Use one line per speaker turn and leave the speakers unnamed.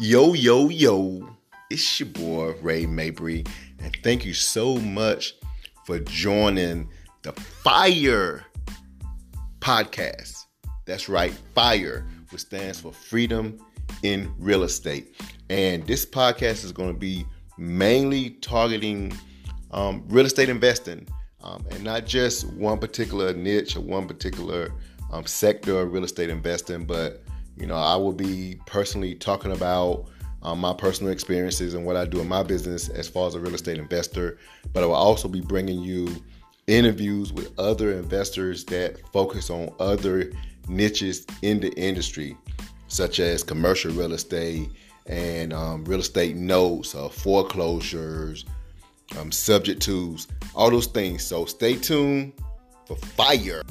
Yo, yo, yo. It's your boy, Ray Mabry. And thank you so much for joining the FIRE podcast. That's right, FIRE, which stands for Freedom in Real Estate. And this podcast is going to be mainly targeting um, real estate investing um, and not just one particular niche or one particular um, sector of real estate investing, but you know, I will be personally talking about um, my personal experiences and what I do in my business as far as a real estate investor. But I will also be bringing you interviews with other investors that focus on other niches in the industry, such as commercial real estate and um, real estate notes, uh, foreclosures, um, subject tos, all those things. So stay tuned for fire.